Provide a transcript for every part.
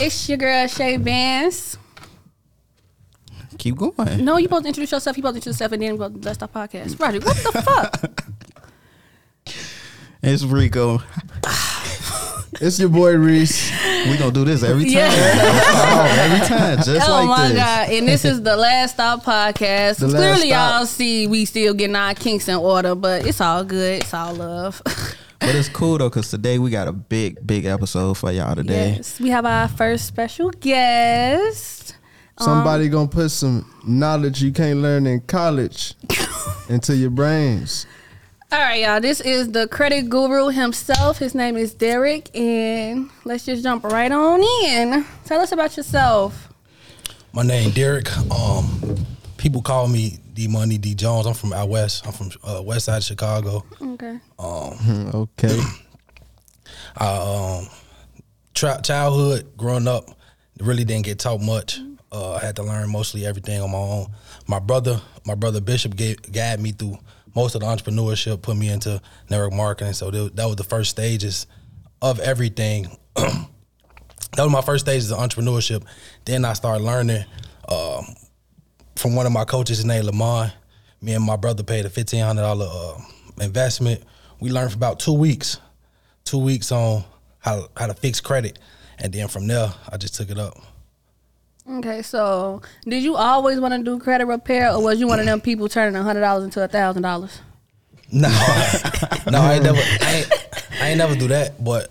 It's your girl Shay Vance. Keep going. No, you both introduce yourself. You both introduce yourself, and then go let's start podcast. Roger, what the fuck? It's Rico. It's your boy Reese. We gonna do this every time. Yeah. every time, just oh like my this. god! And this is the last stop podcast. The last Clearly, stop. y'all see we still getting our kinks in order, but it's all good. It's all love. But it's cool though, cause today we got a big, big episode for y'all today. yes, we have our first special guest. Somebody gonna put some knowledge you can't learn in college into your brains. All right, y'all. This is the credit guru himself. His name is Derek, and let's just jump right on in. Tell us about yourself. My name Derek. Um, people call me D Money D Jones. I'm from out west. I'm from uh, West Side of Chicago. Okay. Hmm, Okay. I um, tra- childhood growing up really didn't get taught much. Uh, I had to learn mostly everything on my own. My brother, my brother Bishop, gave, guided me through most of the entrepreneurship, put me into network marketing. So th- that was the first stages of everything. that was my first stages of entrepreneurship. Then I started learning um, from one of my coaches, his name Lamont. Me and my brother paid a fifteen hundred dollar uh, investment. We learned for about two weeks, two weeks on how how to fix credit, and then from there I just took it up. Okay. So, did you always want to do credit repair, or was you one of them people turning a hundred dollars into a thousand dollars? No, no, I ain't never, I ain't, I ain't never do that. But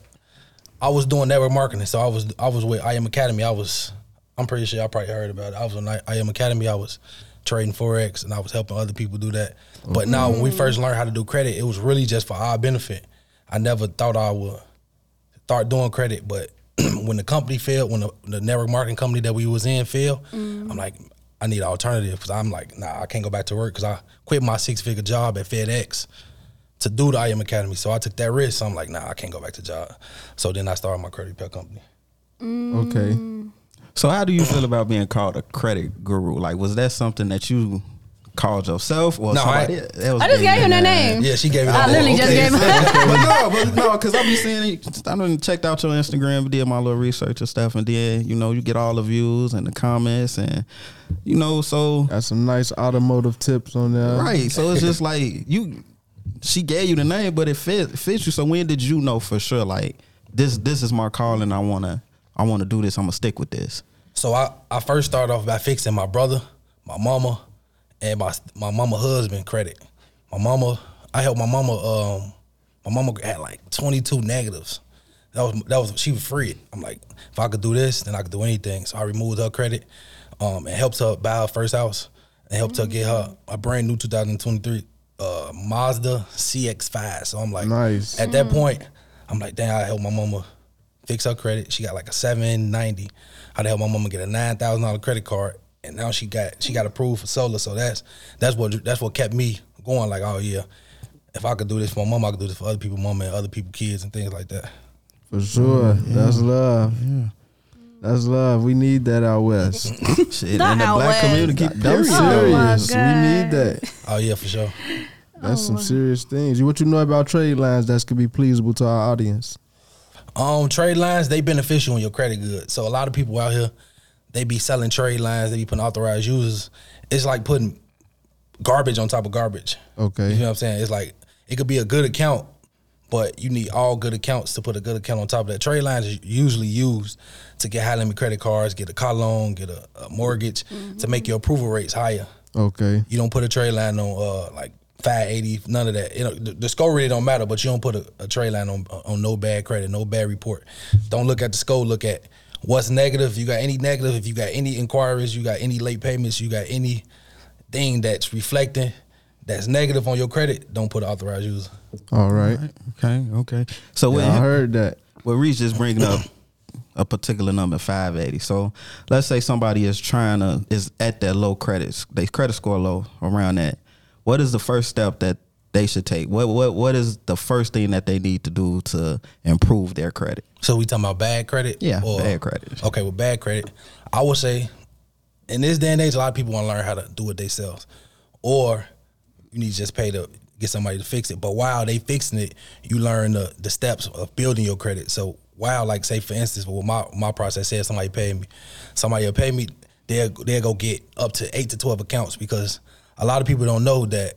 I was doing network marketing, so I was, I was with IM Academy. I was, I'm pretty sure I probably heard about it. I was on I IM Academy. I was trading forex, and I was helping other people do that. But mm-hmm. now, when we first learned how to do credit, it was really just for our benefit. I never thought I would start doing credit, but when the company failed, when the, the network marketing company that we was in failed, mm-hmm. I'm like, I need an alternative because I'm like, nah, I can't go back to work because I quit my six figure job at FedEx to do the IM Academy. So I took that risk. So I'm like, nah, I can't go back to job. So then I started my credit repair company. Mm. Okay. So how do you feel about being called a credit guru? Like, was that something that you called yourself or No, I- somebody? that was I just big gave him in that that? name. Yeah, she gave me I that. literally just gave him. but no, but no, because I be seeing it. I done checked out your Instagram, did my little research and stuff, and then you know you get all the views and the comments, and you know so Got some nice automotive tips on there. right. So it's just like you. She gave you the name, but it fit fits you. So when did you know for sure? Like this, this is my calling. I wanna, I wanna do this. I'm gonna stick with this. So I, I first started off by fixing my brother, my mama, and my my mama husband credit. My mama, I helped my mama. Um, my mama had like 22 negatives. That was that was she was free. I'm like, if I could do this, then I could do anything. So I removed her credit, um, and helped her buy her first house, and helped her get her a brand new 2023 uh, Mazda CX-5. So I'm like, Nice. At that point, I'm like, damn, I helped my mama fix her credit. She got like a 790. I'd help my mama get a nine thousand dollar credit card, and now she got she got approved for solar. So that's that's what that's what kept me going. Like, oh yeah, if I could do this for my mom, I could do this for other people, mama and other people, kids and things like that. For sure. Mm, that's love. Yeah. That's love. We need that out west. Shit, Not and the out black west. community keep I'm period. Oh, serious. we need that. Oh yeah, for sure. That's some oh. serious things. What you know about trade lines that could be pleasable to our audience? Um, trade lines they beneficial when your credit good. So a lot of people out here, they be selling trade lines. They be putting authorized users. It's like putting garbage on top of garbage. Okay. You know what I'm saying? It's like it could be a good account, but you need all good accounts to put a good account on top of that. Trade lines is usually used to get high limit credit cards, get a car loan, get a, a mortgage to make your approval rates higher. Okay. You don't put a trade line on uh like 580, none of that. You know, the, the score really don't matter, but you don't put a, a trade line on on no bad credit, no bad report. Don't look at the score, look at what's negative. If you got any negative, if you got any inquiries, you got any late payments, you got any thing that's reflecting that's negative on your credit, don't put an authorized user. All right. Okay, okay. So Yeah, what, I heard that. what Reese just bringing up a particular number, five eighty. So let's say somebody is trying to is at that low credit, they credit score low around that. What is the first step that they should take? What what what is the first thing that they need to do to improve their credit? So we talking about bad credit? Yeah, bad credit. Okay, with bad credit, I would say in this day and age, a lot of people want to learn how to do it themselves, or you need to just pay to get somebody to fix it. But while they fixing it, you learn the, the steps of building your credit. So while Like say for instance, with my my process said somebody paid me, somebody will pay me, they'll they'll go get up to eight to twelve accounts because a lot of people don't know that.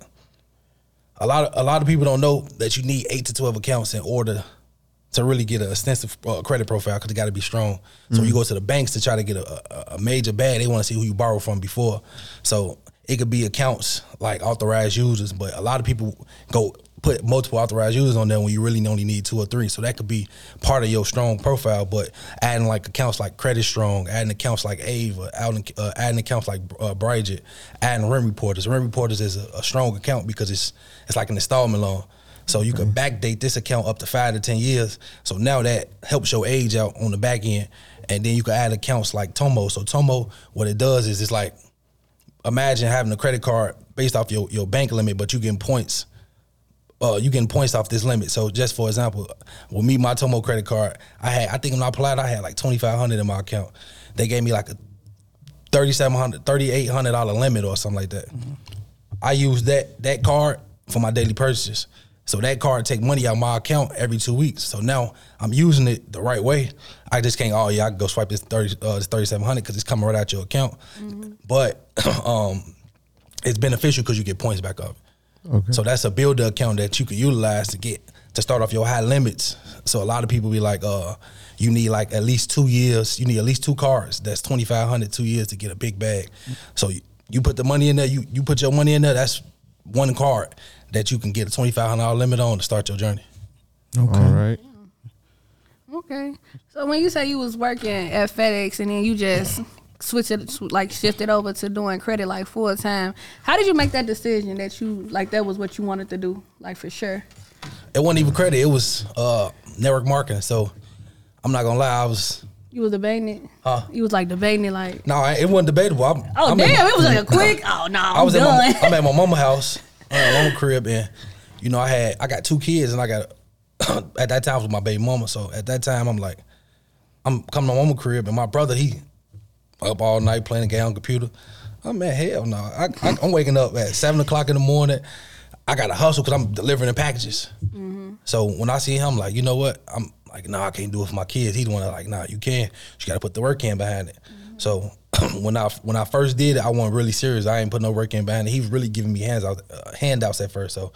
A lot of a lot of people don't know that you need eight to twelve accounts in order to really get an extensive uh, credit profile because it got to be strong. So you go to the banks to try to get a, a, a major bag. They want to see who you borrowed from before. So it could be accounts like authorized users, but a lot of people go put multiple authorized users on there when you really only need two or three. So that could be part of your strong profile. But adding like accounts like Credit Strong, adding accounts like Ava, adding, uh, adding accounts like uh, Brigit, adding rent reporters. Rent reporters is a, a strong account because it's it's like an installment loan. So you can backdate this account up to five to ten years. So now that helps your age out on the back end, and then you can add accounts like Tomo. So Tomo, what it does is it's like imagine having a credit card based off your, your bank limit, but you getting points. Uh, you getting points off this limit. So just for example, with me, my Tomo credit card, I had I think when I applied, I had like twenty five hundred in my account. They gave me like a thirty seven hundred, thirty eight hundred dollar limit or something like that. I use that that card for my daily purchases. So that card take money out of my account every two weeks. So now I'm using it the right way. I just can't. Oh yeah, I can go swipe this thirty uh, this thirty seven hundred because it's coming right out your account. But um, it's beneficial because you get points back up. Okay. So that's a builder account that you can utilize to get to start off your high limits. So a lot of people be like, uh, you need like at least two years. You need at least two cards. That's 2500 two years to get a big bag. So you, you put the money in there. You you put your money in there. That's one card that you can get a twenty five hundred dollar limit on to start your journey. Okay. All right. Okay. So when you say you was working at FedEx and then you just switched it, like shifted over to doing credit like full time, how did you make that decision that you like that was what you wanted to do, like for sure? It wasn't even credit. It was uh, network marketing. So I'm not gonna lie. I was You was debating it. Huh? You was like debating it, like, no, I- it wasn't debatable. I'm, oh I'm damn, my- it was like a quick. Oh no, I I'm was at done. my, I'm at my mama house, uh, mama crib, and you know I had I got two kids, and I got at that time it was my baby mama. So at that time I'm like, I'm coming to mama crib, and my brother he up all night playing a game on computer. I'm man, hell no! I, I, I'm waking up at seven o'clock in the morning. I got to hustle because I'm delivering the packages. Mm-hmm. So when I see him, like, you know what? I'm like, no, I can't do it for my kids. He's the one that like, nah, you can. You got to put the work in behind it. Mm-hmm. So when I when I first did it, I wasn't really serious. I ain't put no work in behind it. He was really giving me hands out, uh, handouts at first. So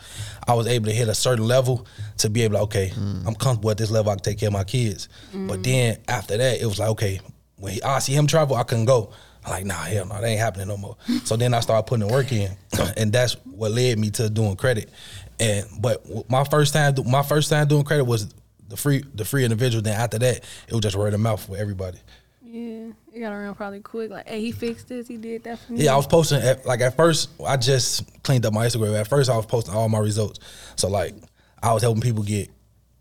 I was able to hit a certain level to be able to, okay, mm. I'm comfortable at this level. I can take care of my kids. But mm. then after that, it was like, okay, when he, I see him travel, I couldn't go. I'm like, nah, hell no, that ain't happening no more. so then I started putting the work in, and that's what led me to doing credit. And but my first time, my first time doing credit was the free, the free individual. Then after that, it was just word of mouth for everybody. yeah, it got around probably quick. Like, hey, he fixed this. He did that for me. Yeah, I was posting at, like at first. I just cleaned up my Instagram. At first, I was posting all my results. So like, I was helping people get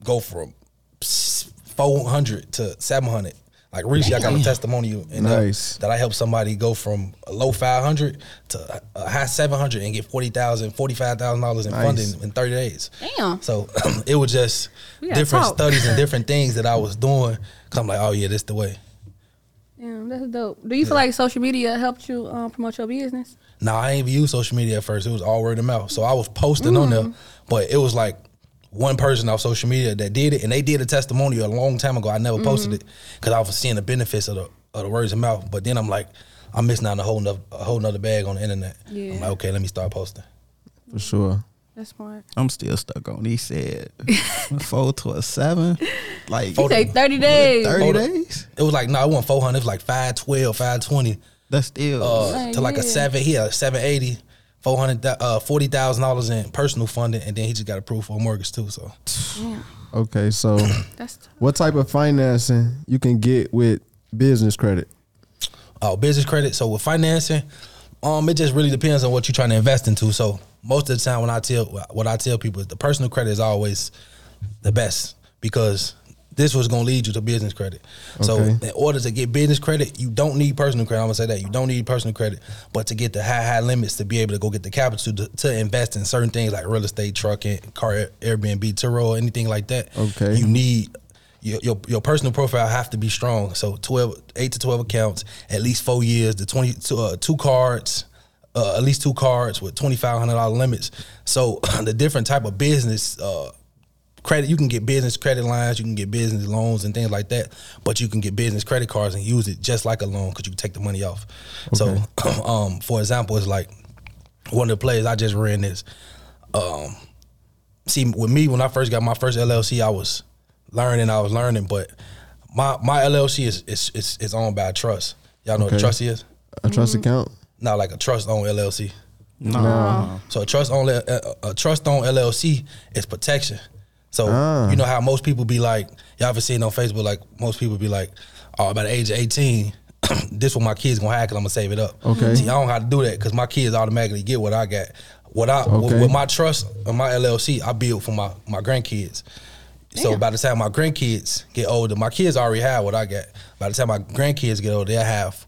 go from four hundred to seven hundred. Like recently, I got a testimonial and Nice. that I helped somebody go from a low five hundred to a high seven hundred and get forty thousand, forty five thousand dollars in Nice. funding in thirty days. Damn. So it was just different talk. studies and different things that I was doing. Cause I'm like, oh yeah, this the way. Damn, that's dope. Do you feel like social media helped you um, promote your business? No, I ain't even use social media at first. It was all word of mouth. So I was posting on there, but it was like one person off social media that did it, and they did a testimonial a long time ago. I never posted it because I was seeing the benefits of the of the words of mouth. But then I'm like, I'm missing out on a whole nother, a whole nother bag on the internet. Yeah. I'm like, okay, let me start posting. For sure. That's smart. I'm still stuck on. He said four to a seven, like You say thirty days. thirty days. It was like no, it wasn't 400. It was like 512, 520 That's still uh, Right, to like a yeah. seven. He had a 780. 400 uh forty thousand dollars in personal funding, and then he just got approved for a mortgage too. So Okay, so That's what type of financing you can get with business credit? Oh, business credit. So with financing, um, it just really depends on what you're trying to invest into. So most of the time, when I tell what I tell people is the personal credit is always the best because this was going to lead you to business credit. So Okay. in order to get business credit, you don't need personal credit. I'm gonna say that you don't need personal credit, but to get the high high limits to be able to go get the capital to, to invest in certain things like real estate, trucking, car, Airbnb, Turo, anything like that. Okay. you need your, your your personal profile have to be strong. So 12, 8 to twelve accounts, at least four years, the twenty two, uh, two cards, uh, at least two cards with twenty five hundred dollar limits. So the different type of business uh, credit. You can get business credit lines, you can get business loans and things like that. But you can get business credit cards and use it just like a loan because you can take the money off. So, um, for example, it's like one of the plays I just ran this. Um, see, with me when I first got my first LLC, I was learning, I was learning, but my my LLC is is is, is owned by a trust. Y'all know what a trust is? A trust account. Not like a trust owned LLC. No. So a trust owned a, a trust owned LLC is protection. So Ah. you know how most people be like, y'all ever seen on Facebook? Like most people be like, oh, by the age of eighteen, this what my kids gonna have because I'm gonna save it up. Okay. See, I don't have to do that because my kids automatically get what I got. What I with, Okay. with my trust and my LLC, I build for my my grandkids. So by the time my grandkids get older, my kids already have what I got. By the time my grandkids get older, they'll have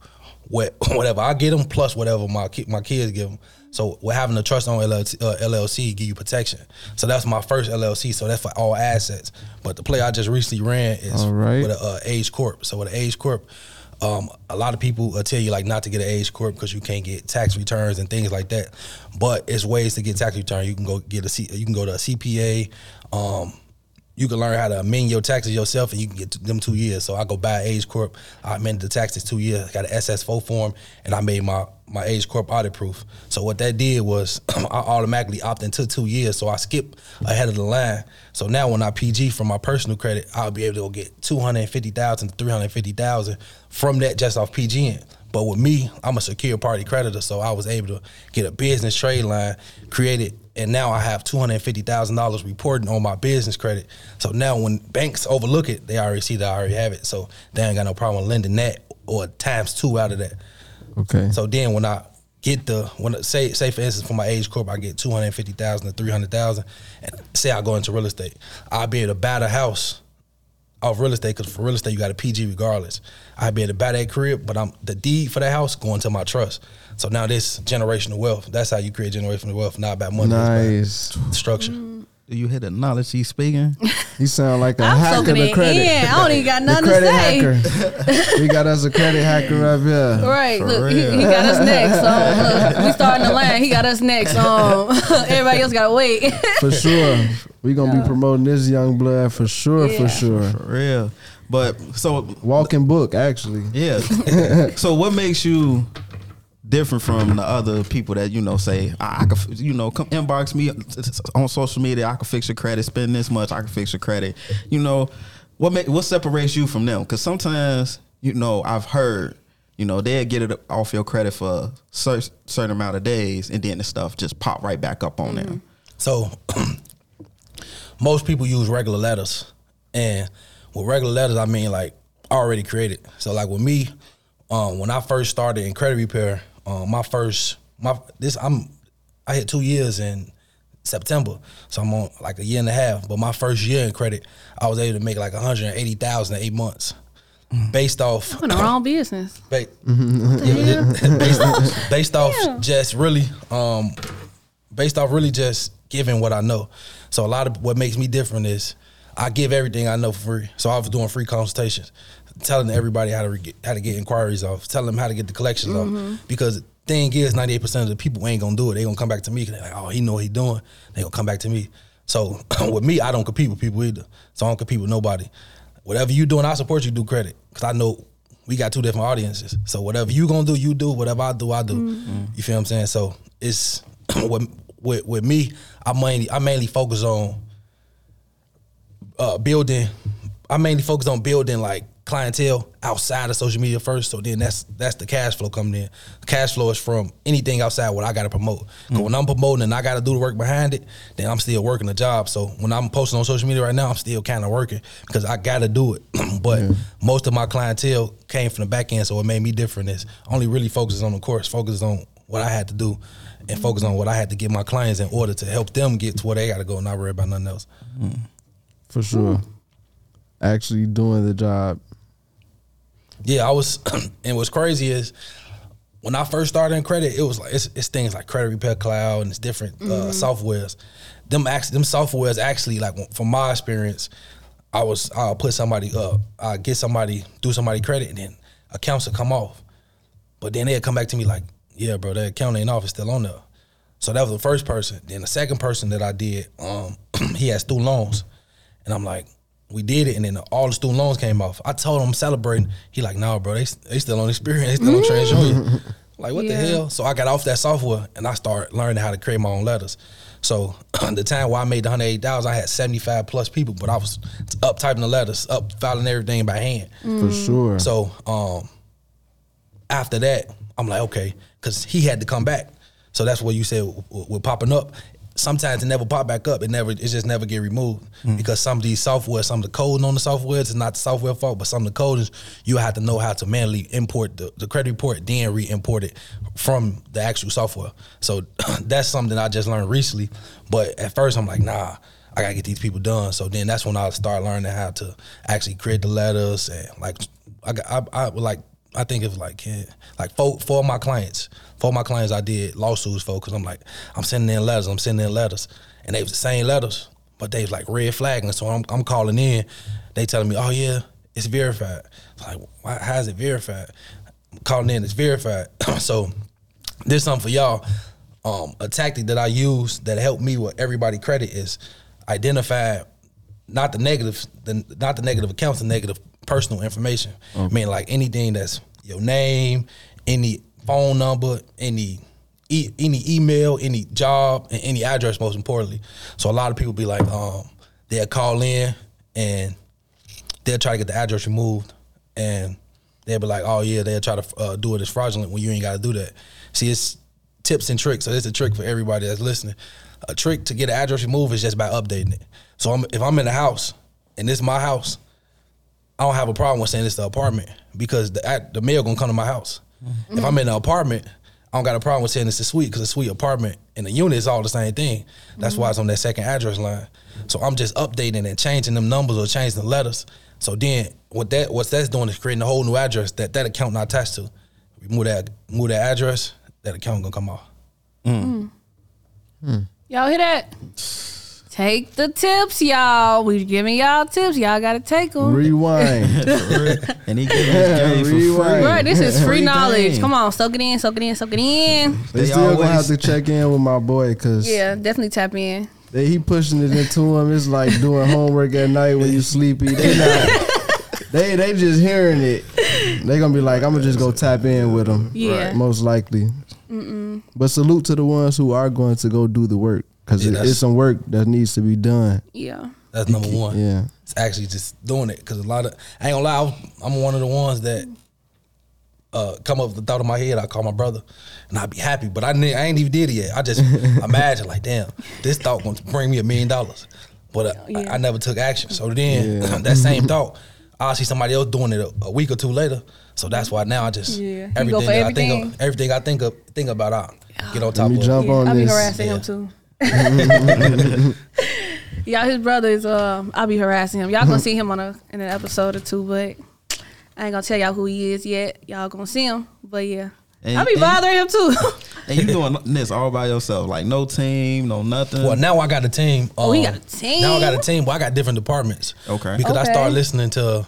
what whatever I get them plus whatever my ki- my kids give them. So we're having a trust on LLC, uh, LLC give you protection. So that's my first LLC. So that's for all assets. But the play I just recently ran is right. with a uh, Age Corp. So with an Age Corp, um, a lot of people will tell you like not to get an Age Corp because you can't get tax returns and things like that. But it's ways to get tax return. You can go get a C, you can go to a CPA. Um, you can learn how to amend your taxes yourself and you can get them two years. So I go buy Age Corp. I amended the taxes two years. Got an SS4 form and I made my my Age Corp audit proof. So what that did was I automatically opted into two years. So I skipped ahead of the line. So now when I PG from my personal credit, I'll be able to go get 250,000 to 350,000 from that just off PGing. But with me, I'm a secure party creditor, so I was able to get a business trade line created, and now I have two hundred fifty thousand dollars reporting on my business credit. So now when banks overlook it, they already see that I already have it, so they ain't got no problem lending that or times two out of that. Okay. So then when I get the when say say for instance for my age corp I get two hundred fifty thousand to three hundred thousand, and say I go into real estate, I'll be able to buy the house off real estate because for real estate you got a PG regardless. I'd be able to buy that crib, but I'm the deed for that house going to my trust. So now this generational wealth. That's how you create generational wealth, not about money, it's nice. about structure. Do you hear the knowledge he's speaking? He sound like a I'm hacker soaking to credit. in. I don't even got The nothing to say. hacker. we got us a credit hacker up here. Right, For look, he, he got us next. So look, we starting the line. He got us next. Um, everybody else gotta wait. For sure. We gonna be promoting this young blood for sure, Yeah. for sure. For real. But so Walking book, actually. yeah. so what makes you different from the other people that you know say I, I could you know come inbox me on social media I can fix your credit spend this much I can fix your credit. You know what make what separates you from them? Because sometimes you know I've heard you know they'll get it off your credit for a cer- certain amount of days and then the stuff just pop right back up on them. So most people use regular letters, and with regular letters, I mean like already created. So like with me, um, when I first started in credit repair, um, my first my this I'm I hit two years in September, so I'm on like a year and a half. But my first year in credit, I was able to make like 180,000 in eight months, based off in the wrong business. ba- yeah, yeah, based off, based off Yeah. just really um based off really just giving what I know. So a lot of what makes me different is I give everything I know for free. So I was doing free consultations, telling everybody how to re- get, how to get inquiries off, telling them how to get the collections off. Because thing is, ninety eight percent of the people ain't gonna do it. They gonna come back to me because they're like, oh, he know what he doing. They gonna come back to me. So with me, I don't compete with people either. So I don't compete with nobody. Whatever you doing, I support you. Do credit because I know we got two different audiences. So whatever you gonna do, you do. Whatever I do, I do. You feel what I'm saying? So it's with, with with me. I mainly I mainly focus on uh, building. I mainly focus on building like clientele outside of social media first. So then that's that's the cash flow coming in. Cash flow is from anything outside what I got to promote. 'Cause when I'm promoting and I got to do the work behind it, then I'm still working the job. So when I'm posting on social media right now, I'm still kind of working because I got to do it. but most of my clientele came from the back end, so it made me different. Is only really focuses on the course, focuses on what I had to do. And focus on what I had to get my clients in order to help them get to where they got to go, and not worry about nothing else. Hmm. For sure. Actually doing the job. Yeah, I was, and what's crazy is when I first started in credit, it was like it's, it's things like Credit Repair Cloud and it's different uh, softwares. Them actually, them softwares actually like from my experience, I was I'll put somebody up, I get somebody do somebody credit, and then accounts will come off, but then they'll come back to me like, yeah, bro, that account ain't off, it's still on there. So that was the first person. Then the second person that I did, um, he had student loans, And I'm like, we did it, and then all the student loans came off. I told him I'm celebrating. He like, nah, bro, they they still on Experian, they still on TransUnion. like, what the hell? So I got off that software and I started learning how to create my own letters. So the time where I made the hundred eight dollars, I had seventy five plus people, but I was up typing the letters, up filing everything by hand. For sure. So um, after that, I'm like, okay, because he had to come back. So that's what you said w- w- with popping up. Sometimes it never pop back up. It never, it just never get removed mm. because some of these software, some of the coding on the software is not the software fault, but some of the codings you have to know how to manually import the, the credit report, then re-import it from the actual software. So that's something I just learned recently. But at first, I'm like, nah. I gotta get these people done. So then that's when I start learning how to actually create the letters and like I got I, I would like I think of like yeah, like four four of my clients, four of my clients I did lawsuits for because I'm like I'm sending in letters, I'm sending in letters, and they was the same letters, but they was like red flagging. So I'm I'm calling in, they telling me, oh yeah, it's verified. Like why, how is it verified? I'm calling in, it's verified. so there's something for y'all. Um, a tactic that I use that helped me with everybody credit is identify not the negative, the, not the negative accounts, the negative personal information. I mean, like anything that's your name, any phone number, any e- any email, any job, and any address. Most importantly, so a lot of people be like, um, they'll call in and they'll try to get the address removed, and they'll be like, oh yeah, they'll try to uh, do it as fraudulent when you ain't got to do that. See, it's tips and tricks. So it's a trick for everybody that's listening. A trick to get an address removed is just by updating it. So I'm, if I'm in the house and this is my house, I don't have a problem with saying it's the apartment because the ad- the mail gonna come to my house. If I'm in an apartment, I don't got a problem with saying it's a suite because a suite apartment and the unit is all the same thing. That's why it's on that second address line. So I'm just updating and changing them numbers or changing the letters. So then what that what that's doing is creating a whole new address that that account not attached to. We move that move that address, that account gonna come off. Mm. Y'all hear that? Mm. Take the tips, y'all. We giving y'all tips. Y'all gotta take them. Rewind. and he giving his game for free. Rewind. Bro, this is free Free knowledge. game. Come on, soak it in, soak it in, soak it in. they They still gonna have to check in with my boy because Yeah, definitely tap in. they, he pushing it into him. It's like doing homework at night when you sleepy. They not. They they just hearing it. They gonna be like, I'm gonna just go tap in with them. Yeah. most likely. But salute to the ones who are going to go do the work because Yeah, it, it's some work that needs to be done. Yeah. That's number one. Yeah. It's actually just doing it because a lot of I ain't gonna lie, I was- I'm one of the ones that uh, come up with the thought in my head. I call my brother and I'd be happy, but I, ne- I ain't even did it yet. I just imagine like, damn, this thought gonna bring me a million dollars, but uh, Yeah. I, I never took action. So then Yeah. that same thought, I'll see somebody else doing it a, a week or two later. So that's why now I just Yeah. You everything, I think of, everything I think of think about I get on top Let me of. jump yeah. on I be this. harassing him Yeah. too. Y'all, his brother is. Um, I'll be harassing him. Y'all gonna see him on a in an episode or two, but I ain't gonna tell y'all who he is yet. Y'all gonna see him, but yeah, And- I be and- bothering him too. And you doing this all by yourself, like no team, no nothing. Well, now I got a team. Oh, he um, got a team? Now I got a team, but I got different departments. Okay. Because I Okay. started listening to.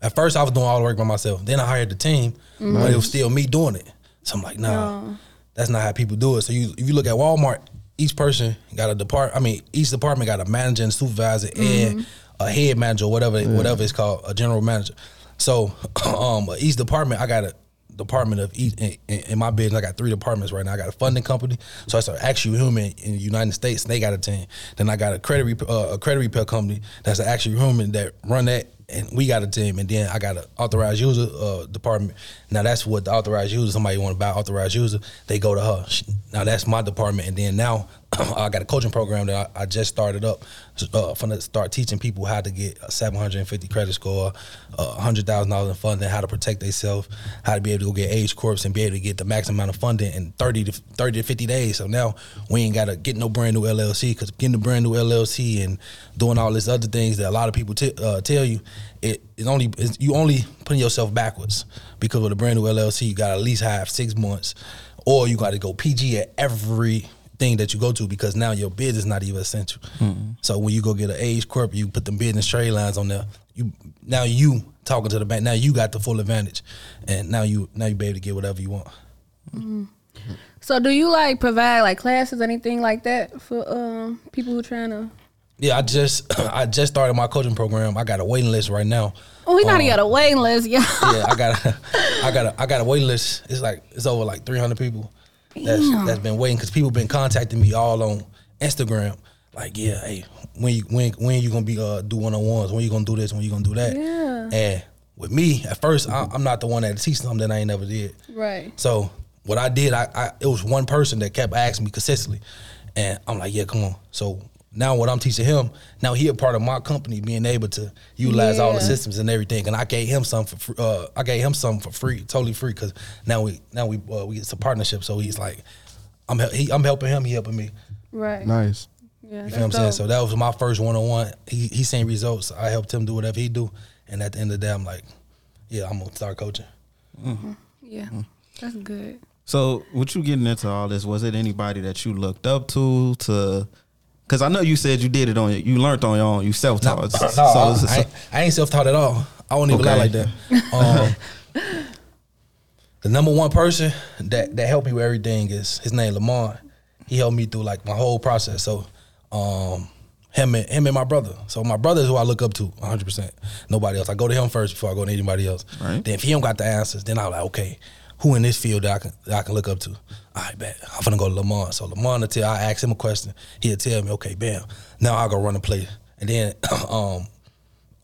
At first, I was doing all the work by myself. Then I hired the team, but it was still me doing it. So I'm like, nah, No. that's not how people do it. So you, if you look at Walmart, each person got a depart. I mean, each department got a manager and supervisor and a head manager, whatever whatever it's called, a general manager. So um, each department, I got a department of each in, in, in my business. I got three departments right now. I got a funding company, so that's an actual human in the United States. And they got a team. Then I got a credit rep- uh, a credit repair company that's an actual human that run that. And we got a team, and then I got an authorized user uh, department. Now that's what the authorized user. Somebody want to buy authorized user, they go to her. Now that's my department, and then now I got a coaching program that I, I just started up. Uh, from start teaching people how to get a 750 credit score, uh, hundred thousand dollars in funding, how to protect themselves, how to be able to go get age corps and be able to get the maximum amount of funding in 30 to 30 to 50 days. So now we ain't got to get no brand new LLC because getting a brand new LLC and doing all this other things that a lot of people t- uh, tell you, it, it only it's, you only putting yourself backwards because with a brand new LLC you got to at least have six months, or you got to go PG at every thing that you go to because now your bid is not even essential. So when you go get an age corp, you put the business trade lines on there. You now you talking to the bank. Now you got the full advantage, and now you now you be able to get whatever you want. so, do you like provide like classes, anything like that for um people who trying to Yeah, I just I just started my coaching program. I got a waiting list right now. Oh, we gotta got a waiting list, y'all. Yeah, I got a, I got a, I got a waiting list. It's like it's over like 300 people that's Damn. that's been waiting because people been contacting me all on Instagram. Like, yeah, hey, when you when when you gonna be uh do one on ones? When you gonna do this? When you gonna do that? Yeah. And with me, at first, I, I'm not the one that teach something that I ain't never did. Right. So what I did, I, I it was one person that kept asking me consistently, and I'm like, yeah, come on. So now what I'm teaching him, now he a part of my company, being able to utilize all the systems and everything, and I gave him some for free, uh, I gave him some for free, totally free, because now we now we uh, we it's a partnership. So he's like, I'm he, I'm helping him, he helping me. Right. Nice. Yeah, You feel what I'm saying? So that was my first one on one. He he seen results. I helped him do whatever he do, and at the end of the day, I'm like, yeah, I'm gonna start coaching. yeah, that's good. So, what you getting into all this? Was it anybody that you looked up to? To, because I know you said you did it on you learned on your own. You self taught. no, so, I, I, ain't- I ain't self taught at all. I don't even lie like that. Um, the number one person that that helped me with everything is his name Lamont. He helped me through like my whole process. So, um, him and him and my brother. So my brother is who I look up to 100. percent Nobody else. I go to him first before I go to anybody else. Right. Then if he don't got the answers, then I'm like, okay, who in this field that I can that I can look up to? All right, bet. I'm gonna go to Lamont. So Lamont until I ask him a question, he'll tell me, okay, bam. Now I go run a play. And then um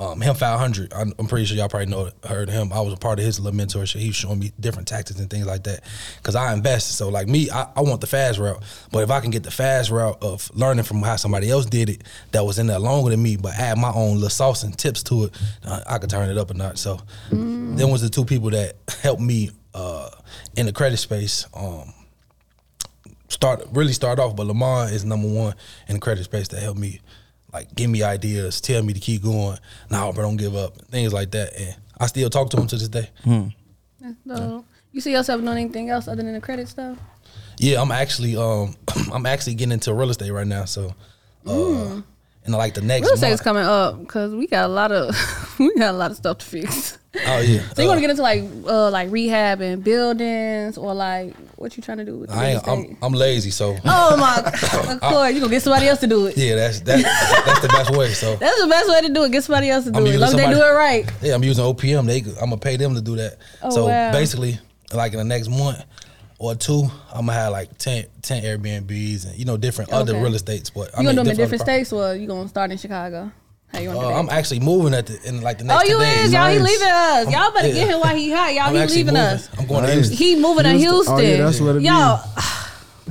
um, him 500. I'm, I'm pretty sure y'all probably know heard him. I was a part of his little mentorship. He was showing me different tactics and things like that. Cause I invested. So like me, I, I want the fast route. But if I can get the fast route of learning from how somebody else did it, that was in there longer than me, but add my own little sauce and tips to it, uh, I could turn it up a notch. So them was the two people that helped me uh, in the credit space. Um, start really start off, but Lamar is number one in the credit space that helped me, like give me ideas, tell me to keep going. Nah, bro, don't give up, things like that. And I still talk to him to this day. That's dope. You see yourself doing anything else other than the credit stuff? Yeah, I'm actually um I'm actually getting into real estate right now. So, uh, and like the next Real estate month, is coming up because we got a lot of we got a lot of stuff to fix. oh yeah, So you Uh, want to get into like uh like rehab and buildings or like what you trying to do with I ain't, I'm? I'm lazy, so oh my, of course you gonna get somebody else to do it. yeah, that's that, that's the best way. So That's the best way to do it. Get somebody else to do I'm it. Long as they do it right. Yeah, I'm using OPM. They, I'm gonna pay them to do that. Oh, so wow. basically, like in the next month or two, I'm gonna have like 10, 10 Airbnbs and you know different other real estates. But You gonna do them in different states or you gonna start in Chicago? How you pro- want to Uh, do I'm actually moving at the in like the next. Oh, you two days. is y'all. He leaving us. Y'all better yeah. get him while he hot. Y'all I'm he leaving moving. us. I'm going to Houston. He moving to Houston. Houston. Oh, yeah, that's what it y'all.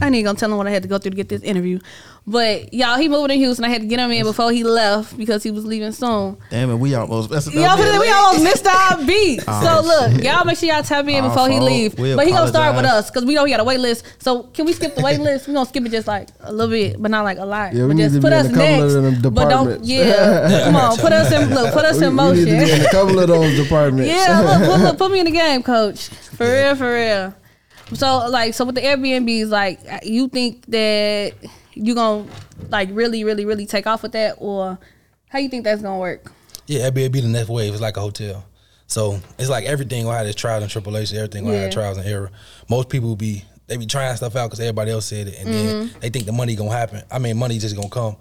I ain't gonna tell him what I had to go through to get this interview, but y'all, he moving to Houston. I had to get him in before he left because he was leaving soon. Damn it, we almost. That's, Y'all, we almost missed our beat. Oh, so look, y'all make sure y'all tap in before he oh, fault. leave. We But he gonna start with us because we know he got a wait list. So can we skip the wait list? We gonna skip it just like a little bit, but not like a lot. Yeah, we but need just to put be in us a couple next. of but don't, yeah, come on, put us in look, put us we, in we need to be in a couple of those departments. Yeah, look, put, look, put me in the game, coach. For real, for real. So like, so with the Airbnbs, like, you think that you gonna like really, really, really take off with that, or how you think that's gonna work? Yeah, Airbnb the next wave. It's like a hotel. So it's like everything gonna have its trials and tribulations. Everything gonna Yeah. have trials and error. Most people will be they be trying stuff out because everybody else said it, and Mm-hmm. then they think the money gonna happen. I mean, money just gonna come.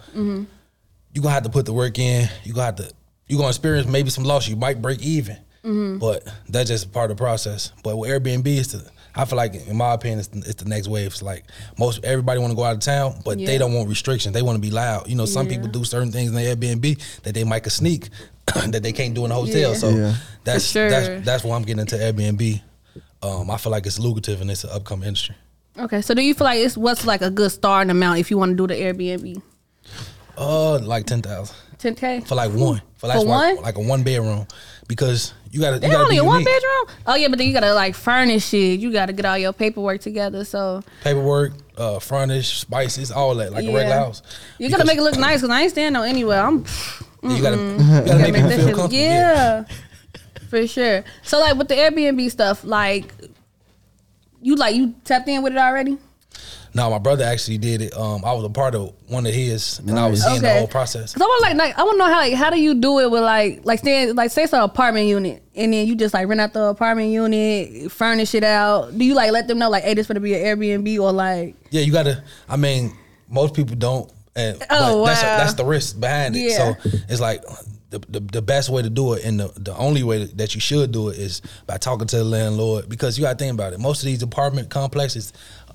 You gonna have to put the work in. You gonna have to. You gonna experience maybe some loss. You might break even, Mm-hmm. but that's just part of the process. But with Airbnb, is the. I feel like, in my opinion, it's the, it's the next wave. It's like most everybody want to go out of town, but Yeah. they don't want restrictions. They want to be loud. You know, some Yeah. people do certain things in the Airbnb that they might could sneak that they can't do in a hotel. Yeah. So Yeah. that's sure. that's that's why I'm getting into Airbnb. Um, I feel like it's lucrative and it's an upcoming industry. Okay, so do you feel like it's what's like a good starting amount if you want to do the Airbnb? Uh, like ten thousand Ten k. for like one for like, For one? like a one bedroom because you gotta you They only a one bedroom. Oh yeah, but then you gotta like furnish it. You gotta get all your paperwork together. So paperwork, uh, furnish, spices, all that like a regular house. you gotta make it look nice because I ain't staying no anywhere. I'm yeah, you gotta, you gotta gotta make make that feel shit. comfortable. Yeah, for sure. So like with the Airbnb stuff, like you like you tapped in with it already. No, my brother actually did it. Um, I was a part of one of his, and I was seeing the Okay. whole process. Cause I want like, like I want to know how like, how do you do it with like like staying like say it's an apartment unit and then you just like rent out the apartment unit, furnish it out. Do you like let them know like hey this gonna be an Airbnb or like Yeah, you gotta. I mean, most people don't And Oh, but that's wow. that's the risk behind it. Yeah. So it's like the, the the best way to do it, and the the only way that you should do it is by talking to the landlord because you got to think about it. Most of these apartment complexes,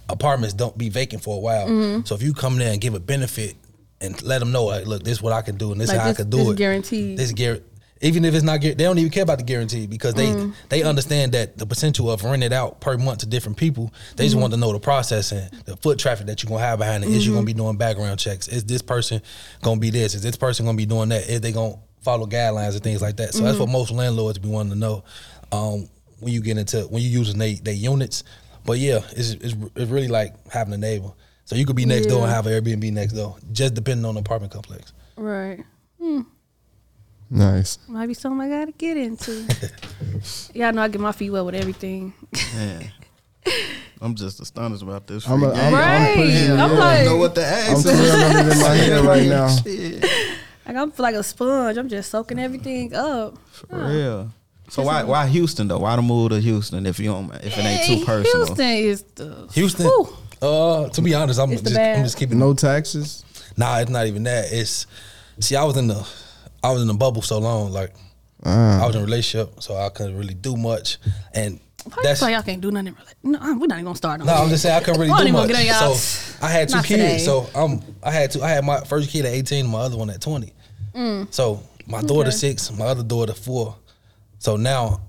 apartments don't be vacant for a while. Mm-hmm. So if you come there and give a benefit and let them know, like, look, this is what I can do, and this Like is how this- I can do this it. guaranteed. This guar- Even if it's not, they don't even care about the guarantee because they Mm. they understand that the potential of renting it out per month to different people. They Mm-hmm. just want to know the process and the foot traffic that you're gonna have behind it. Is you Mm-hmm. gonna be doing background checks? Is this person gonna be this? Is this person gonna be doing that? Is they gonna follow guidelines and things like that? So that's what Mm-hmm. most landlords be wanting to know um, when you get into when you using they they units. But yeah, it's, it's it's really like having a neighbor. So you could be next door and have an Airbnb next door, just depending on the apartment complex. Right. Hmm. Nice. Might be something I gotta get into. Y'all know I get my feet wet with everything. Man. I'm just astonished about this. I'm, a, free I'm, game. I'm putting Right. I'm your- like- I don't know what to I'm ask. twirling it in my head right now. Shit, Like I'm like a sponge. I'm just soaking everything up. for real. So why why Houston though? Why the move to Houston if you don't if it ain't too personal? Houston is the Houston. Whew. Uh, to be honest, I'm It's the just I'm just keeping. No taxes. Nah, it's not even that. It's see, I was in the I was in the bubble so long, like Ah. I was in a relationship, so I couldn't really do much. And Why you that's feel y'all can't do nothing? Really? No, we're not even gonna start. on no, I'm just saying I couldn't really I don't do even much. get on y'all- So I had two Not kids. today. So um, I had two. I had my first kid at 18, my other one at 20. So my daughter Mm. Six, my other daughter four. So now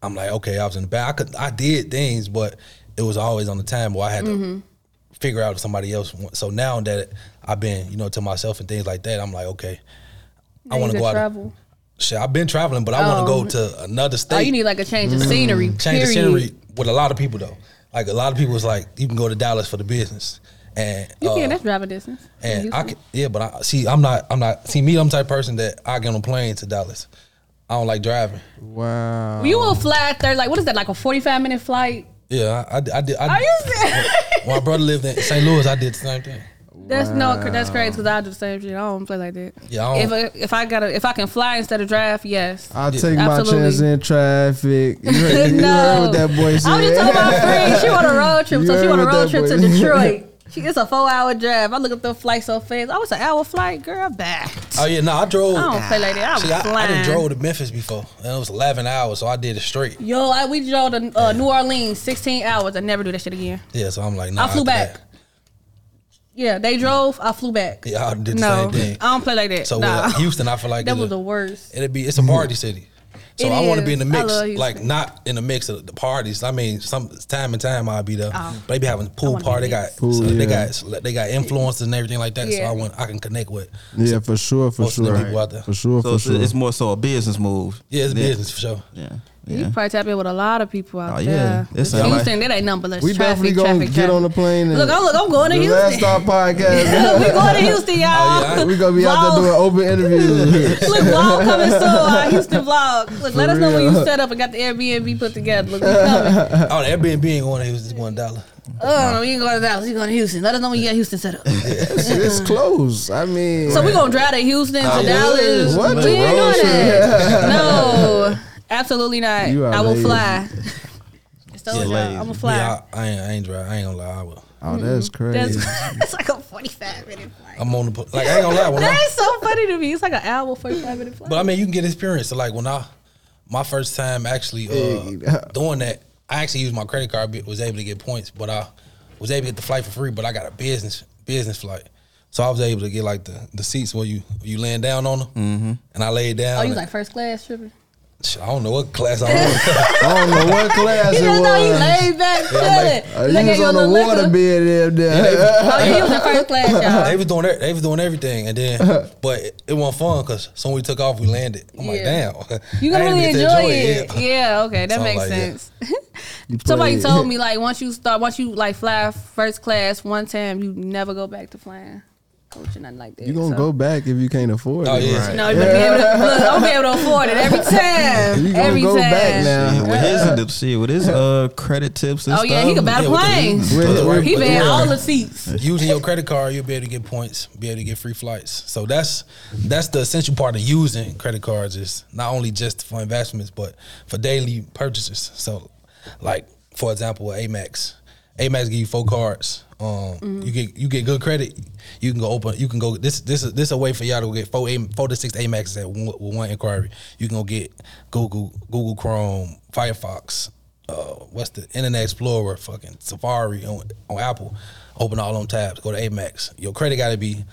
I'm like, okay, I was in the back. I could, I did things, but it was always on the time where I had to Mm-hmm. figure out if somebody else. So now that I've been, you know, to myself and things like that, I'm like, okay, I want to go out. travel. Shit, I've been traveling, but I want to go to another state Oh, you need like a change of scenery. change the period. scenery with a lot of people though. Like a lot of people was like, you can go to Dallas for the business, and You uh, can. That's driving distance. and I can, yeah, but I see, I'm not, I'm not. See, me, I'm the type of person that I get on a plane to Dallas. I don't like driving. Wow. You will fly there. Like what is that? Like a forty-five minute flight? Yeah, I, I, I did. I, Are you serious? my brother lived in St. Louis, I did the same thing. That's no, that's crazy because I do the same shit. I don't play like that. Yeah, I If don't- I, if I gotta if I can fly instead of drive, yes. I'll take my Absolutely. chance in traffic. You heard, you no, heard what that boy said. I was just talking about my friend. She on a road trip, You so she heard on a road that trip to Detroit. She gets a four hour drive. I look up the flight so fast. I was an hour flight, girl. Back. Oh yeah, no, I drove. I don't play like that. I was See, I, I flying. done drove to Memphis before, and it was 11 hours, so I did it straight. Yo, I, we drove to uh, New Orleans, sixteen hours. I never do that shit again. Yeah, so I'm like, nah, I flew back. that- Yeah, they drove. I flew back. Yeah, I did the no, same thing. I don't play like that. So nah. with Houston, I feel like that was the worst. It'd be it's a party city. So It I want to be in the mix, like not in the mix of the parties. I mean, some time and time I'll be there. Oh. But they be having pool party. They got. Pool, so they yeah. got they got influencers and everything like that. So I want I can connect with. Yeah, for sure, for Most of the sure. people out there. For sure, So for it's, sure. it's more so a business move. Yeah, it's yeah. business for sure. Yeah. You probably tap in with a lot of people out Oh, yeah. there. It sound Houston, that ain't number less we traffic, definitely gonna traffic, get traffic. on the plane. And Look, I'm look, I'm going to the Houston. last stop podcast. we going to Houston, y'all. Oh, yeah. we gonna be out there doing open interviews. Look, vlog coming soon. Our Houston vlog. Look, let us know when you set up and got the Airbnb put together. Look, we coming. Oh, the Airbnb ain't going to Houston, it's going to Dallas. Oh, we ain't going to Dallas. We going to Houston. Let us know when you got Houston set up. it's, it's close. I mean, So we gonna drive to Houston to Oh. Dallas. What? We ain't Road doing that. No, absolutely not. You are I will lazy. fly. So Yeah, I'm lazy. gonna fly. Yeah, I, I ain't I ain't dry. I ain't gonna lie. I will. oh, that's crazy. That's, that's like a 45 minute flight. I'm on the like I ain't gonna lie. When I, That is so funny to me. It's like an hour, 45 minute flight. But I mean, you can get experience. So like when I, my first time actually uh, doing that, I actually used my credit card. but Was able to get points, but I was able to get the flight for free. But I got a business business flight, so I was able to get like the, the seats where you you laying down on them, mm-hmm. and I laid down. oh, you and- like first class tripping? Shit, I don't know what class I'm on. I don't know what class You it just know you was. laid back I'm chilling. Uh, Look you at was your on the little water liquor. bed there. there. Oh, you was in first class, y'all. they was doing they was doing everything, and then but it, it wasn't fun because so when we took off, we landed. I'm like, damn, You I gonna really get enjoy to it. Yeah. Yeah, okay, that Something makes like sense. You Somebody told me like once you start, once you like fly first class one time, you never go back to flying coach or nothing like that. You gonna So- go back if you can't afford Oh, it. yeah. No, you better be able to, look, I'm be able to afford it every time. You gonna every go time. back now. Yeah, with his shit, with his uh credit tips and Oh stuff. yeah, he can buy the Yeah, planes. With the- with- He with been all the seats. using your credit card, you'll be able to get points, be able to get free flights. So that's that's the essential part of using credit cards is not only just for investments, but for daily purchases. So, like for example, with Amex, Amex give you four cards. Um, you get you get good credit. You can go open. You can go. This this is this a way for y'all to get four A, four to six Amexes at one, with one inquiry. You can go get Google Google Chrome, Firefox, uh, what's the Internet Explorer, fucking Safari on, on Apple. Open all them tabs. Go to Amex. Your credit got to be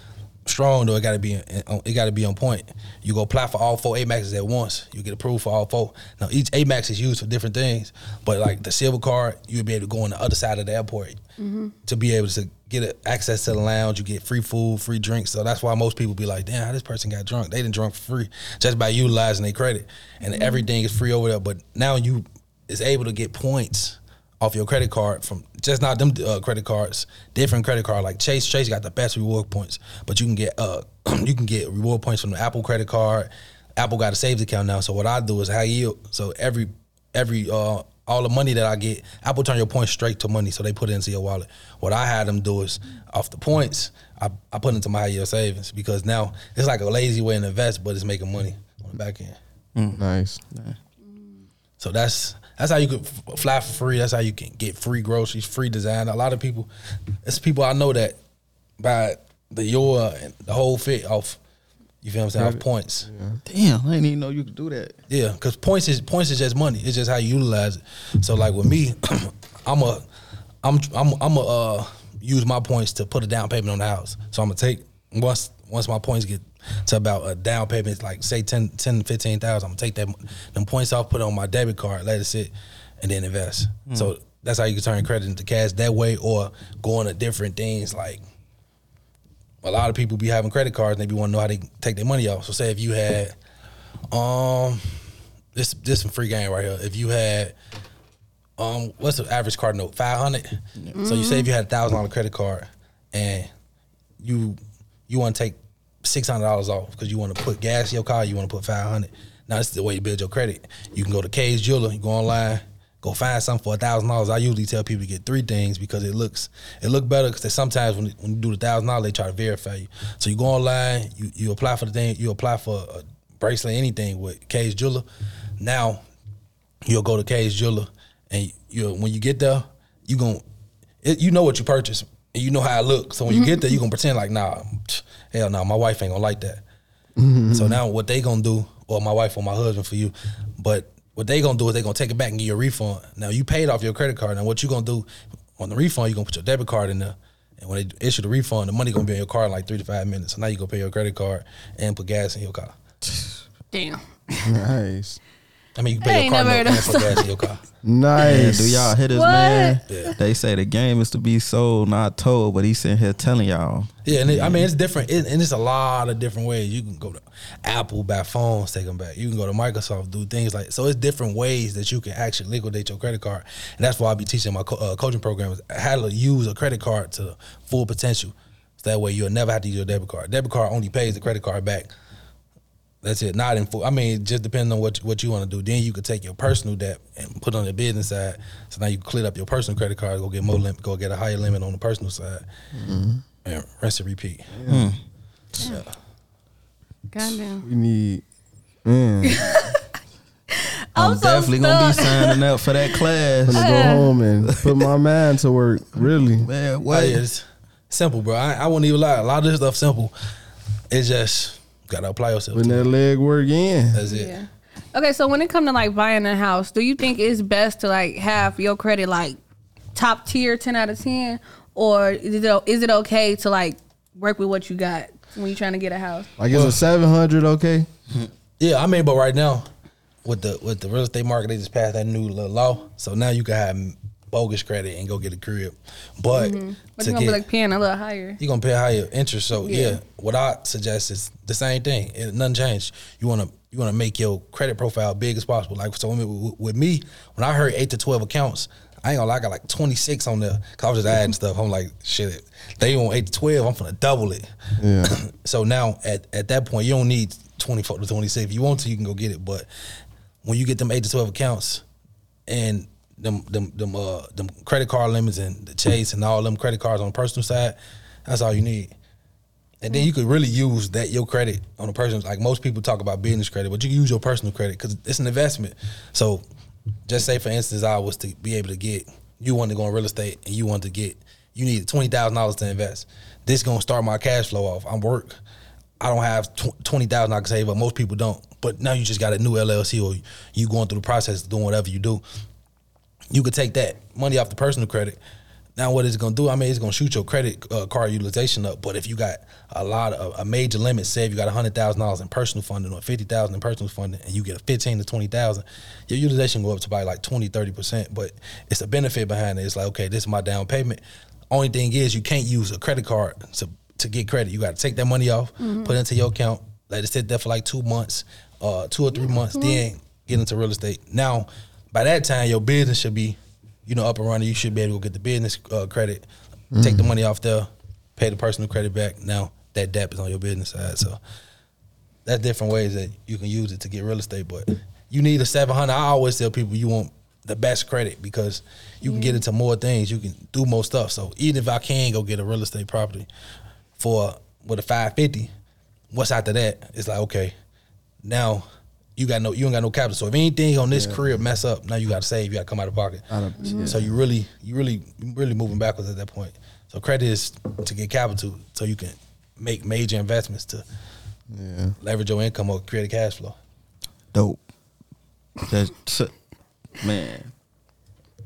strong though. It got to be it got to be on point. You go apply for all four Amexes at once. You get approved for all four. Now each Amex is used for different things, but like the silver card, you'll be able to go on the other side of the airport mm-hmm. to be able to get access to the lounge. You get free food, free drinks. So that's why most people be like, "Damn, how this person got drunk? They didn't drunk for free just by utilizing their credit, and mm-hmm. everything is free over there." But now you is able to get points off your credit card from just not them uh, credit cards, different credit card like Chase. Chase got the best reward points, but you can get uh you can get reward points from the Apple credit card. Apple got a savings account now, so what I do is high yield. So every every uh all the money that I get, Apple turn your points straight to money, so they put it into your wallet. What I had them do is off the points, I, I put it into my high yield savings because now it's like a lazy way to invest, but it's making money on the back end. Nice. So that's that's how you could f- fly for free. That's how you can get free groceries, free design. A lot of people, it's people I know that buy the your and the whole fit off. You feel what I'm saying? Off points. Damn, I didn't even know you could do that. Yeah, because points is points is just money. It's just how you utilize it. So like with me, I'm a, I'm I'm I'm a uh, use my points to put a down payment on the house. So I'm gonna take once once my points get to about a down payment, like say 10, 10 15,000, I'm gonna take that them points off, put it on my debit card, let it sit, and then invest. So that's how you can turn credit into cash that way, or going to different things like a lot of people be having credit cards and they be want to know how they take their money off. So say if you had um this this some free game right here. If you had um what's the average card note? Five So you say if you had a thousand dollar credit card and you you want to take six hundred dollars off because you want to put gas in your car, you want to put five hundred. Now this is the way you build your credit. You can go to Kay's Jeweler, you go online, go find something for thousand dollars. I usually tell people to get three things because it looks it look better because sometimes when, when you do the thousand dollars, they try to verify you. So you go online, you you apply for the thing, you apply for a bracelet, anything with Kay's Jeweler. Now you'll go to Kay's Jeweler, and you when you get there, you it, you know what you purchased, you know how I look. So when you get there, you gonna pretend like, nah, hell no, my wife ain't gonna like that. Mm-hmm. So now what they gonna do, or my wife or my husband for you, but what they gonna do is they gonna take it back and give you a refund. Now you paid off your credit card. Now what you gonna do on the refund? You gonna put your debit card in there. And when they issue the refund, the money gonna be in your car in like three to five minutes. So now you gonna pay your credit card and put gas in your car. Damn. Nice. I mean, you I pay ain't your car never note heard and of put gas in your car. Man, Nice. do y'all hit us, What? man? Yeah. They say the game is to be sold, not told, but he's sitting here telling y'all. Yeah, and it, I mean it's different, it, and it's a lot of different ways. You can go to Apple, buy phones, take them back. You can go to Microsoft, do things like so. It's different ways that you can actually liquidate your credit card, and that's why I be teaching my co- uh, coaching programs how to use a credit card to full potential. So that way you'll never have to use your debit card. Debit card only pays the credit card back. That's it. Not in full. I mean, it just depending on what what you want to do. Then you could take your personal debt and put on the business side. So now you can clear up your personal credit card, go get more limit, go get a higher limit on the personal side, mm-hmm. and rest and repeat. Hmm. Goddamn. We need. Man, I'm I'm so definitely gonna be signing up for that I'm class. gonna go home and put my mind to work. Really. Man, Well, what? it's simple, bro. I, I won't even lie. A lot of this stuff simple. It's just gotta apply yourself. Putting To it. that leg work in. That's it. Yeah. Okay, so when it comes to like buying a house, do you think it's best to like have your credit like top tier, ten out of ten, or is it is it okay to like work with what you got when you're trying to get a house? Like it's a seven hundred, okay? Yeah, I mean, but right now, with the with the real estate market, they just passed that new little law. So now you can have bogus credit and go get a crib. But mm-hmm. But to you're gonna get, be like paying a little higher. you're gonna pay higher interest. So yeah. Yeah. what I suggest is the same thing. It, nothing changed. You wanna you wanna make your credit profile big as possible. Like so with, with me, when I heard eight to twelve accounts. I ain't gonna lie, I got like 26 on there. Cause I was just adding stuff. I'm like, shit, they want 8 to 12, I'm gonna double it. Yeah. So now at, at that point, you don't need 24 to 26. If you want to, you can go get it. But when you get them 8 to 12 accounts and them them them uh them credit card limits and the chase and all them credit cards on the personal side, that's all you need. And then you could really use that your credit on a personal. Like most people talk about business credit, but you can use your personal credit because it's an investment. So, just say for instance, I was to be able to get you want to go in real estate and you want to get you need twenty thousand dollars to invest. This gonna start my cash flow off. I'm work. I don't have tw- twenty thousand I can save, but most people don't. But now you just got a new LLC or you going through the process doing whatever you do. You could take that money off the personal credit. Now what is it gonna do? I mean, it's gonna shoot your credit uh, card utilization up. But if you got a lot of a major limit, say if you got hundred thousand dollars in personal funding or fifty thousand in personal funding, and you get a fifteen to twenty thousand, your utilization go up to probably like 20, 30 percent. But it's a benefit behind it. It's like okay, this is my down payment. Only thing is you can't use a credit card to to get credit. You got to take that money off, put it into your account, let it sit there for like two months, uh, two or three months, then get into real estate. Now, by that time, your business should be, you know, up and running. You should be able to go get the business uh, credit, take the money off there, pay the personal credit back. Now that debt is on your business side. So that's different ways that you can use it to get real estate. But you need a seven hundred. I always tell people you want the best credit because you can get into more things. You can do more stuff. So even if I can go get a real estate property for with a five fifty, what's after that? It's like okay, now you got no you don't got no capital. So if anything on this career mess up, now you got to save. You got to come out of pocket. Out of- yeah. So you really you really really moving backwards at that point. So credit is to get capital so you can make major investments to Yeah. leverage your income or create a cash flow. Dope. That's man.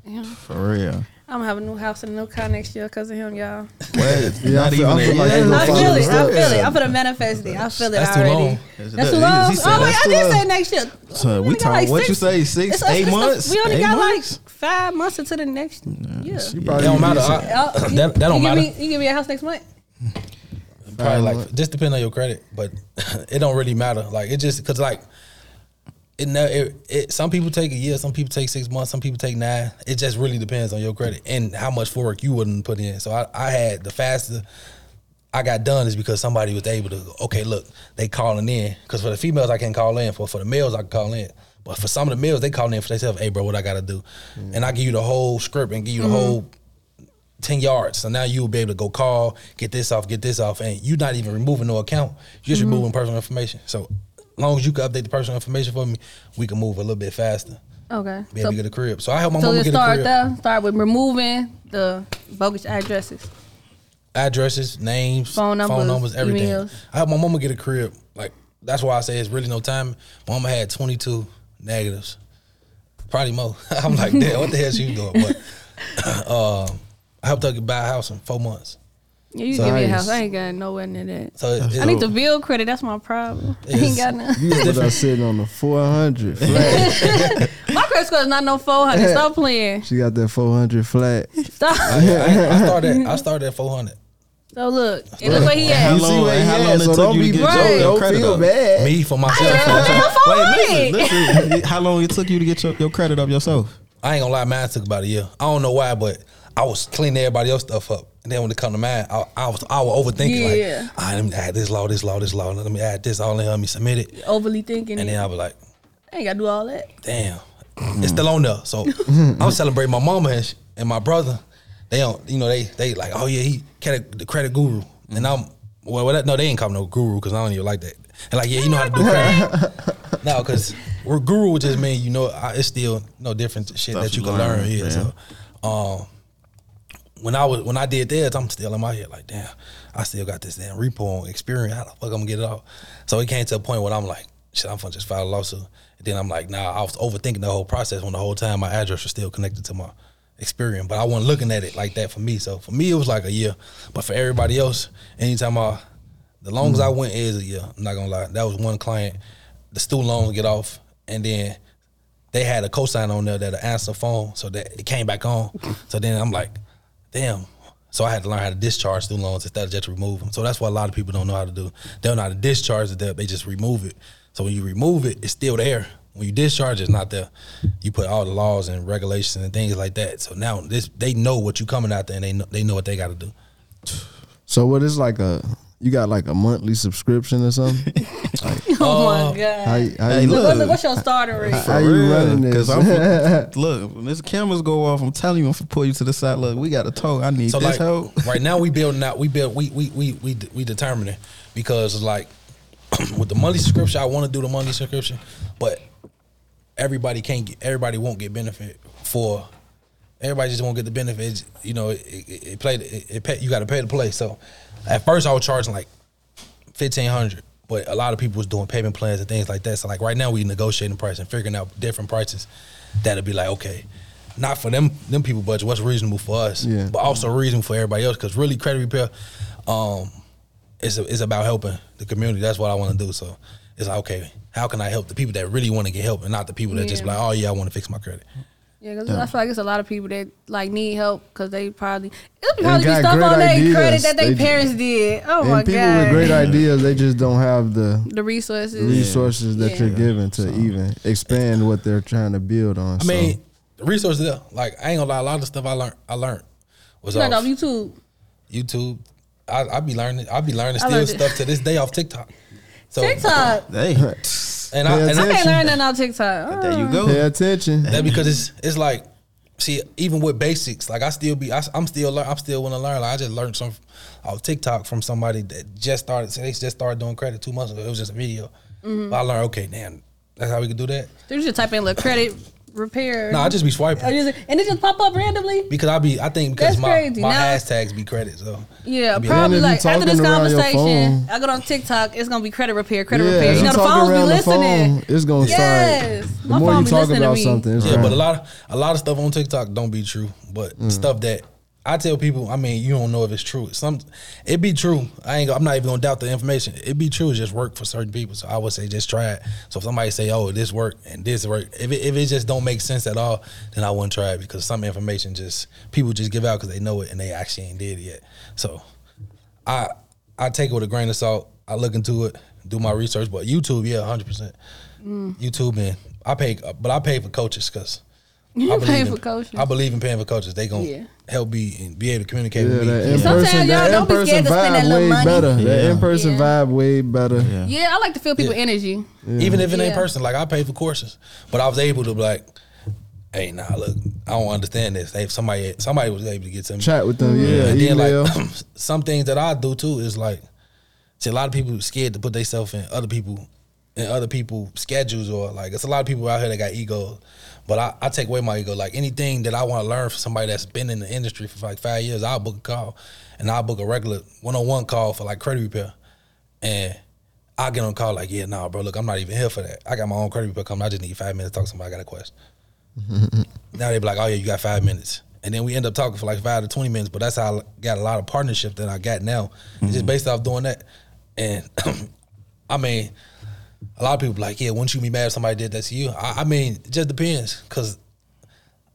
Yeah. For real. I'm gonna have a new house and a new car next year because of him, y'all. What? Yeah, I Not feel- I even feel like year? I feel it. I feel it. I'm gonna manifest it. I feel it That's too already. long. That's That- too long. he said oh wait, that's I did say next year. So we only got talking like what you say, six, it's- eight it's- months? We only Eight got months? like five months into the next year. She It probably don't matter. get I- Oh, that, you- that don't you matter. Uh, give me, you give me a house next month. Probably like just depend on your credit, but it don't really matter. Like it just because like it, ne- it it some people take a year, some people take six months, some people take nine. It just really depends on your credit and how much work you wouldn't put in. So I, I had the faster I got done is because somebody was able to okay look they calling in because for the females I can call in for for the males I can call in. But for some of the males, they call in for themselves. Hey, bro, what I gotta do? Mm. And I give you the whole script and give you the mm-hmm. whole 10 yards. So now you'll be able to go call, get this off, get this off. And you're not even removing no account. You're just mm-hmm. removing personal information. So as long as you can update the personal information for me, we can move a little bit faster. Okay. Be So, to get a crib. So I help my so mama just get a start crib. there. Start with removing the bogus addresses. Addresses, names, Phone numbers, phone numbers everything. emails. I help my mama get a crib. Like that's why I say it's really no time. My mama had 22 negatives. Probably more. I'm like, damn, what the hell she doing? But uh, I helped her get buy a house in four months. Yeah, you So give me a house. I ain't got nowhere near that. So I need the bill credit. That's my problem. I ain't got nothing. You was out sitting on the 400 flat. My credit score is not no 400. Stop playing. she got that 400 flat. Stop. I, I, I started. I started at 400. So look, and look what he How at. You see long- he how long it so took you to be get your- your credit up? bad. Me for myself. Wait, listen, listen. How long it took you to get your, your credit up yourself? I ain't gonna lie, mine took about a year. I don't know why, but I was cleaning everybody else stuff up, and then when it come to mine, I, I was I was overthinking Yeah. like, all right, let me add this law, this law, this law. Let me add this all in. Let me submit it, Overly thinking. and then I was like, I ain't got to do all that. damn, it's still on there. So I was celebrating my mama and, sh- and my brother. They don't, you know, they they like, oh yeah, he credit the credit guru, and I'm well, well that, no, they ain't call me no guru because I don't even like that. And like, yeah, you know how to do credit. no, because we're guru would just mean you know I- it's still no different shit Stuff that you you can learn. learn, Yeah. yeah. So, um, when I was when I did that, I'm still in my head like, damn, I still got this damn repo on Experian. How the fuck I'm gonna get it off? So it came to a point where I'm like, shit, I'm gonna just file a lawsuit. And then I'm like, nah, I was overthinking the whole process when the whole time my address was still connected to my Experian, but I wasn't looking at it like that for me. So for me, it was like a year, but for everybody else, anytime I, the longest I mm. went is a year. I'm not gonna lie. That was one client. The student loan get off, and then they had a cosign on there that answer phone, so that it came back on. So then I'm like, damn. So I had to learn how to discharge student loans instead of just remove them. So that's what a lot of people don't know how to do. They don't know how to discharge the debt. They just remove it. So when you remove it, it's still there. When you discharge, it's not there. You put all the laws and regulations and things like that. So now this they know what you coming out there, and they know, they know what they got to do. So what is like a you got like a monthly subscription or something? like, Oh Uh, my god. How, you- how Hey, you, look. what's, what's your starter rate? How you running this? I'm look, when this cameras go off, I'm telling you, I'm gonna pull you to the side. Look, we got a talk. I need So this like help. right now we building out we build we we we we we determining because like with the monthly subscription I want to do the monthly subscription, but everybody can't get everybody won't get benefit for Everybody just won't get the benefits. You know, it, it, it played. It, it pay, you got to pay to play. So, at first I was charging like fifteen hundred, but a lot of people was doing payment plans and things like that. So like right now we negotiating price and figuring out different prices that'll be like okay, not for them them people budget, what's reasonable for us, Yeah. but also reasonable for everybody else. Because really credit repair, um, it's it's about helping the community. That's what I want to do. So it's like okay, how can I help the people that really want to get help and not the people that just Yeah. like oh yeah I want to fix my credit. Yeah, because I feel like it's a lot of people that like need help because they probably it'll And probably be got stuff great on their credit that their They ju- parents did. Oh my and people god, with great ideas, they just don't have the the resources. resources that Yeah. you're given to even expand what they're trying to build on. I mean, the resources there. Like I ain't gonna lie, a lot of the stuff I learned I learned was Like off off YouTube. YouTube. I I be learning. I be learning I still stuff to this day off TikTok. So TikTok. Hey, and I Pay and I I, can't learn that on TikTok. there you Uh, go. pay attention. that because it's it's like see even with basics like I still be I, am still learn, I'm still want to learn. Like I just learned some off TikTok from somebody that just started. They just started doing credit two months ago. It was just a video. Mm-hmm. But I learned okay, damn, that's how we can do that. You should type in little credit repair. No, I just be swiping. I just- and it just pop up randomly. because I be, I think because That's my, crazy. my Now- hashtags be credit, so Yeah, be- probably And like after this talking around your conversation, I go on TikTok. It's gonna be credit repair, credit yeah, repair. if You know the talk phones be listening. phone, it's gonna Yes. start. The My more phone you be talk listening to about me. something, it's Yeah, gonna- but a lot of a lot of stuff on TikTok don't be true. But Mm. stuff that I tell people, I mean, you don't know if it's true. Some it be true. I ain't. I'm not even gonna doubt the information. It be true. It just work for certain people. So I would say just try it. So if somebody say, "Oh, this work and this work," if it, if it just don't make sense at all, then I wouldn't try it because some information just people just give out because they know it and they actually ain't did it yet. So I I take it with a grain of salt. I look into it, do my research. But YouTube, yeah, hundred percent. Mm. YouTube and I pay, but I pay for coaches because You I pay believe for in, coaches. I believe in paying for coaches. They gonna Yeah. Help me and be able to communicate Yeah, with that me. in Sometimes person, y'all don't be scared to spend that vibe little way money. better. That in person Yeah. vibe way better. Yeah. Yeah, I like to feel people Yeah. energy. Even if it ain't Yeah. person, like I pay for courses, but I was able to be like, hey, nah, look, I don't understand this. If somebody somebody was able to get some Chat with them, mm-hmm. yeah. and then email. like some things that I do too is like, see, a lot of people scared to put themselves in other people in other people schedules or like it's a lot of people out here that got ego, but I, I take away my ego. Like anything that I want to learn from somebody that's been in the industry for like five years, I'll book a call and I'll book a regular one on one call for like credit repair, and I get on call like, yeah, nah, bro, look, I'm not even here for that. I got my own credit repair coming. I just need five minutes to talk to somebody. I got a question. Mm-hmm. now they be like, oh yeah, you got five minutes. And then we end up talking for like five to twenty minutes, but that's how I got a lot of partnership that I got now. It's just mm-hmm. based off doing that. And I mean, a lot of people be like, yeah, wouldn't you be mad if somebody did that to you? I, I mean, it just depends, cause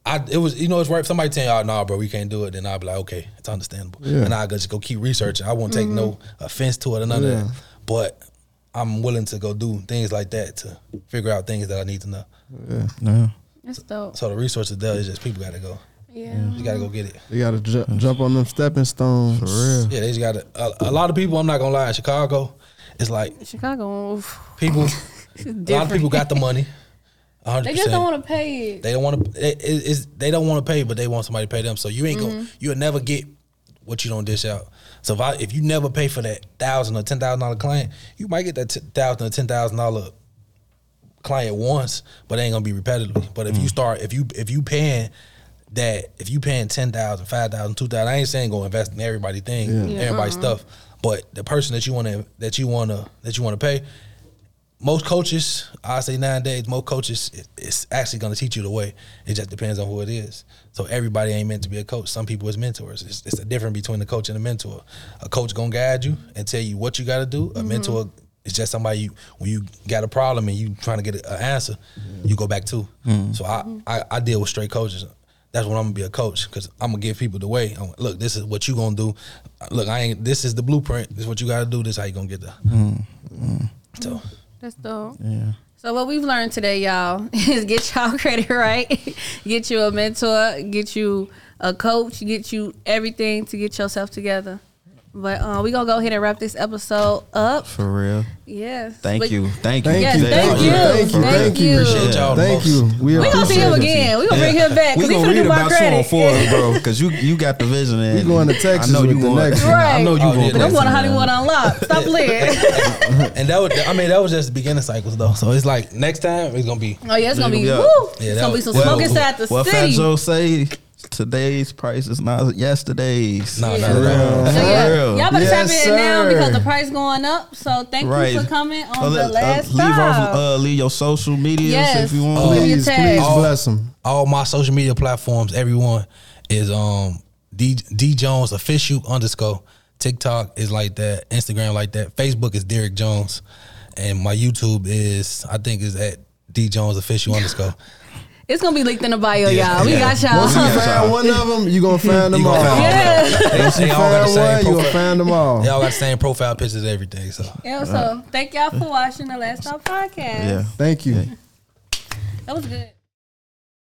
I it was you know it's right. If somebody tell you, oh, nah, bro, we can't do it, then I'll be like, okay, it's understandable, Yeah. and I just go keep researching. I won't take no mm-hmm. offense to it or none Yeah. of that, but I'm willing to go do things like that to figure out things that I need to know. Yeah. Yeah. That's dope. So the resources there is just people got to go. Yeah. You got to go get it. You gotta ju- jump on them stepping stones. For real. Yeah, they just got to. A, a lot of people, I'm not gonna lie, in Chicago, it's like Chicago, oof, people. a lot of people got the money. 100. They just don't want to pay it. They don't want to. It, it- they don't want to pay, but they want somebody to pay them. So you ain't Mm-hmm. gonna. You'll never get what you don't dish out. So if I if you never pay for that thousand or ten thousand dollar client, you might get that t- thousand or ten thousand dollar client once, but it ain't gonna be repetitive. But if you start, if you if you paying that, if you paying ten thousand, five thousand, two thousand, I ain't saying go invest in everybody thing, Yeah. everybody's Uh-uh. stuff. But the person that you want to that you want to that you want to pay, most coaches, I say nine days, most coaches, it- it's actually going to teach you the way. It just depends on who it is. So everybody ain't meant to be a coach. Some people is mentors. It's, it's the difference between the coach and the mentor. A coach gonna guide you and tell you what you got to do. A mm-hmm. mentor is just somebody you when you got a problem and you trying to get an answer, you go back to. Mm-hmm. So I, I I deal with straight coaches. That's when I'm gonna be a coach because I'm gonna give people the way. I'm, look, this is what you gonna do. Look, I ain't. This is the blueprint. This is what you got to do. This is how you gonna get there. Mm, mm. So. That's dope. Yeah. So what we've learned today, y'all, is get y'all credit right. get you a mentor. Get you a coach. Get you everything to get yourself together. But uh, we gonna go ahead and wrap this episode up. For real. Yes. Thank But- you. Thank you. Thank Yes, you. thank you. Thank you. Thank Thank you. you. Appreciate y'all Thank you. We, We gonna see him again. We gonna bring him back We gonna finna read do my about you on credit. Forbes, bro, because you you got the vision. And We going to Texas I know you with the going, next I know you Oh, going. yeah, But I'm places, going to man. Hollywood Unlocked. Stop playing. and that was, I mean, that was just the beginning cycles though. So it's like next time it's gonna be. Oh yeah, it's gonna be Yeah. woo. It's gonna be some well, smoke inside the What Fat. Joe say? Today's price is not yesterday's. Nah, Yeah. not at all. So For yeah, real. y'all better Yes, tap in now because the price going up. So thank Right. you for coming on Uh, the uh, last leave off, uh, leave your social medias Yes. if you want. Give me a Please, please Oh. bless them. all my social media platforms, everyone is um D D Jones official underscore. TikTok is like that. Instagram like that. Facebook is Derek Jones, and my YouTube is I think is at D Jones official underscore. It's gonna be linked in the bio, Yeah. y'all. We Yeah. got y'all. Once you find one of them, you gonna find them all. gonna find Yeah. of them. They, they all got the same you gonna profile. find them all. They all got the same profile pictures, and everything. So Yeah, so thank y'all for watching the Last Stop podcast. Yeah. Thank you. That was good.